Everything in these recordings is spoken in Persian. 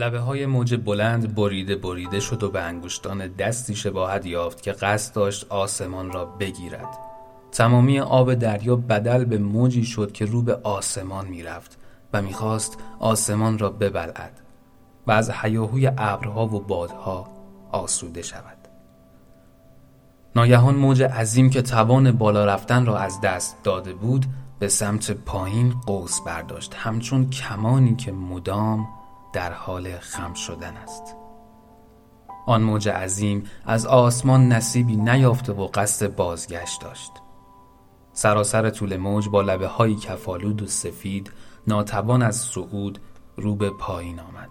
لبه های موج بلند بریده بریده شد و به انگشتان دستی شباهت یافت که قصد داشت آسمان را بگیرد. تمامی آب دریا بدل به موجی شد که رو به آسمان می‌رفت و می‌خواست آسمان را ببلعد و از حیاهوی ابرها و بادها آسوده شود. ناگهان موج عظیم که توان بالا رفتن را از دست داده بود به سمت پایین قوس برداشت. همچون کمانی که مدام در حال خم شدن است. آن موج عظیم از آسمان نصیبی نیافته و قصد بازگشت داشت. سراسر طول موج با لبه های کفالود و سفید ناتوان از صعود رو به پایین آمد.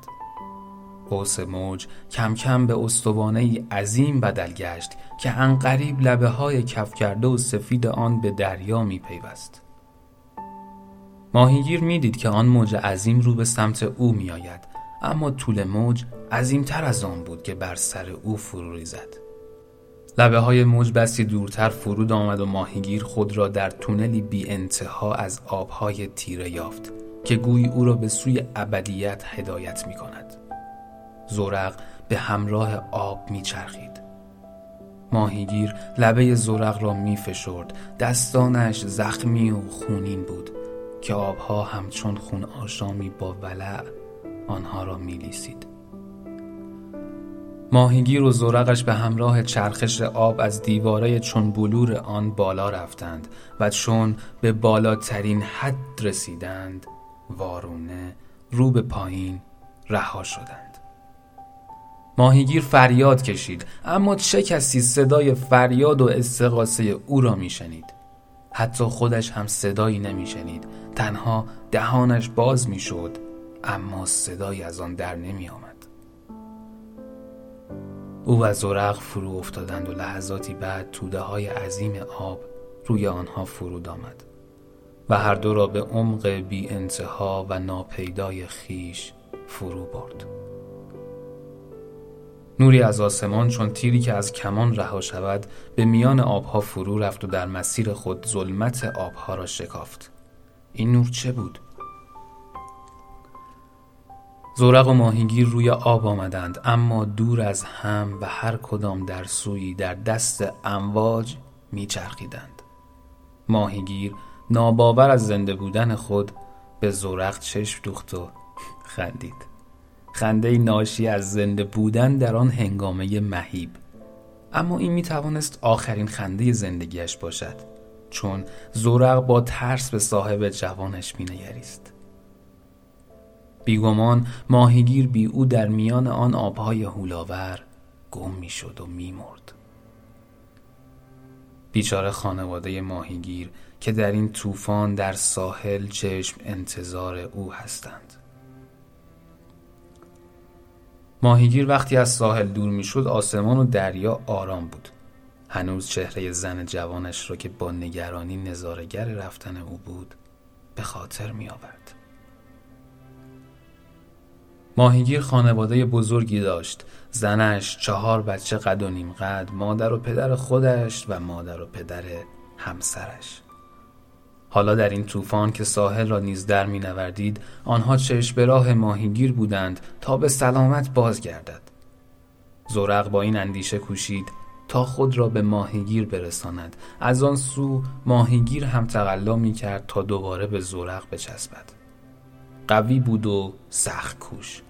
قوس موج کم کم به استوانه ای عظیم بدل گشت که انقریب لبه های کف کرده و سفید آن به دریا می پیوست. ماهیگیر می‌دید که آن موج عظیم رو به سمت او می آید اما طول موج عظیمتر از آن بود که بر سر او فرو ریزد. لبه های موج بسی دورتر فرود آمد و ماهیگیر خود را در تونلی بی انتها از آبهای تیره یافت که گویی او را به سوی ابدیت هدایت می کند. زورق به همراه آب میچرخید ماهیگیر لبه زورق را میفشرد دستانش زخمی و خونین بود که آبها همچون خون آشامی با ولع آنها را میلیسید. ماهیگیر و زورقش به همراه چرخش آب از دیواره چون بلور آن بالا رفتند و چون به بالاترین حد رسیدند وارونه رو به پایین رها شدند. ماهیگیر فریاد کشید اما چه کسی صدای فریاد و استقاسه او را میشنید؟ حتی خودش هم صدایی نمیشنید. تنها دهانش باز می‌شد. اما صدایی از آن در نمی آمد. او و زرق فرو افتادند و لحظاتی بعد توده های عظیم آب روی آنها فرود آمد و هر دو را به عمق بی انتها و ناپیدای خیش فرو برد. نوری از آسمان چون تیری که از کمان رها شود به میان آبها فرو رفت و در مسیر خود ظلمت آبها را شکافت. این نور چه بود؟ زورق و ماهیگیر روی آب آمدند اما دور از هم و هر کدام در سوی در دست امواج میچرخیدند. ماهیگیر ناباور از زنده بودن خود به زورق چشم دوخت و خندید. خنده ناشی از زنده بودن در آن هنگامه مهیب. اما این می توانست آخرین خنده زندگیش باشد چون زورق با ترس به صاحب جوانش می نگریست بیگمان ماهیگیر بی او در میان آن آبهای هولاور گم می شد و می مرد. بیچاره خانواده ماهیگیر که در این طوفان در ساحل چشم انتظار او هستند ماهیگیر وقتی از ساحل دور می‌شد آسمان و دریا آرام بود هنوز چهره زن جوانش را که با نگرانی نظارگر رفتن او بود به خاطر می آورد. ماهیگیر خانواده بزرگی داشت. زنش چهار بچه قد و نیم قد مادر و پدر خودش و مادر و پدر همسرش. حالا در این طوفان که ساحل را نیز در می نوردید آنها چشم به راه ماهیگیر بودند تا به سلامت بازگردد. زورق با این اندیشه کوشید تا خود را به ماهیگیر برساند. از آن سو ماهیگیر هم تقلا می کرد تا دوباره به زورق بچسبد. قوی بود و سخت کوش.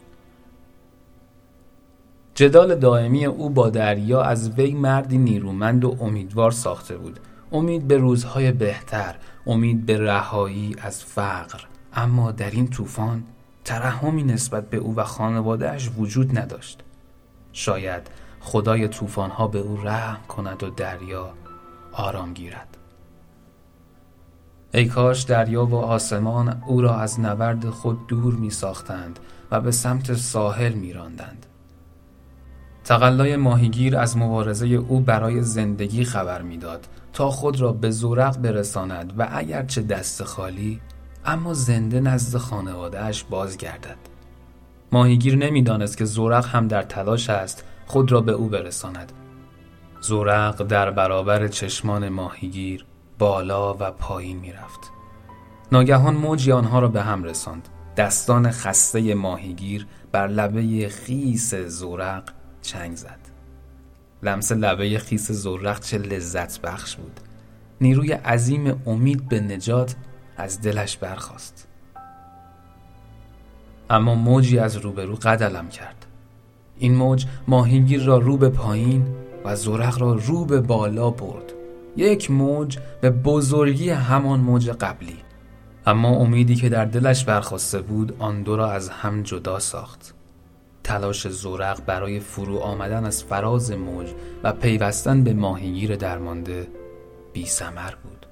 جدال دائمی او با دریا از وی مردی نیرومند و امیدوار ساخته بود. امید به روزهای بهتر امید به رهایی از فقر. اما در این طوفان ترحمی نسبت به او و خانوادهش وجود نداشت. شاید خدای طوفانها به او رحم کند و دریا آرام گیرد. ای کاش دریا و آسمان او را از نبرد خود دور می ساختند و به سمت ساحل می راندند. تقلای ماهیگیر از مبارزه او برای زندگی خبر می‌داد تا خود را به زورق برساند و اگرچه دست خالی اما زنده نزد خانوادهش بازگردد. ماهیگیر نمی‌دانست که زورق هم در تلاش است خود را به او برساند. زورق در برابر چشمان ماهیگیر بالا و پایین می‌رفت. ناگهان موجی آنها را به هم رساند. دستان خسته ماهیگیر بر لبه خیس زورق چنگ زد. لمس لبه خیس زورق چه لذت بخش بود. نیروی عظیم امید به نجات از دلش برخاست. اما موجی از روبرو قدلم کرد. این موج ماهیگیر را رو به پایین و زورق را رو به بالا برد. یک موج به بزرگی همان موج قبلی. اما امیدی که در دلش برخواسته بود آن دو را از هم جدا ساخت. تلاش زورق برای فرو آمدن از فراز موج و پیوستن به ماهیگیر درمانده بی سمر بود.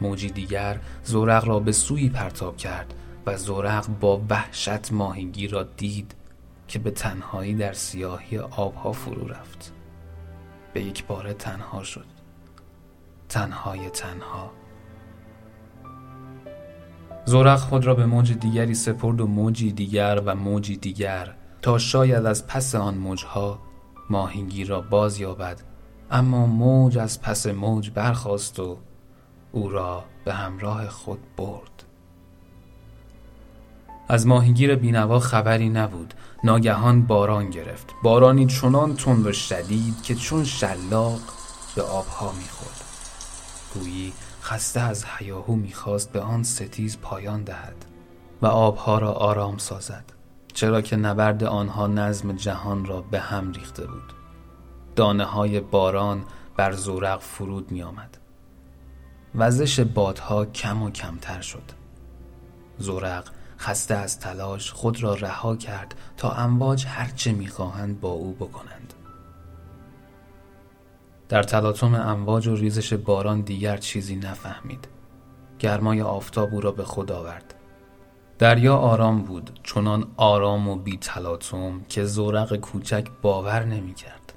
موجی دیگر زورق را به سوی پرتاب کرد و زورق با وحشت ماهیگیر را دید که به تنهایی در سیاهی آبها فرو رفت. به یک بار تنها شد. تنهای تنها. زورق خود را به موج دیگری سپرد و موجی دیگر و موجی دیگر تا شاید از پس آن موجها ماهیگیر را باز یابد. اما موج از پس موج برخاست و او را به همراه خود برد. از ماهیگیر بینوا خبری نبود. ناگهان باران گرفت. بارانی چنان تند و شدید که چون شلاق به آبها می‌خورد. گویی خسته از حیاهو می‌خواست به آن ستیز پایان دهد و آبها را آرام سازد چرا که نبرد آنها نظم جهان را به هم ریخته بود. دانه های باران بر زورق فرود می آمد وزش بادها کم و کمتر شد. زورق خسته از تلاش خود را رها کرد تا امواج هرچه می‌خواهند با او بکنند. در تلاطم امواج و ریزش باران دیگر چیزی نفهمید. گرمای آفتاب او را به خود آورد. دریا آرام بود چنان آرام و بی تلاطم که زورق کوچک باور نمی کرد.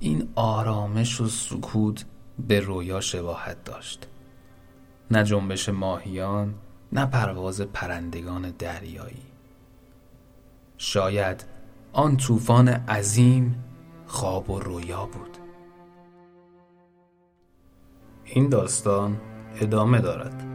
این آرامش و سکوت به رویا شباهت داشت. نه جنبش ماهیان نه پرواز پرندگان دریایی. شاید آن طوفان عظیم خواب و رویا بود. این داستان ادامه دارد.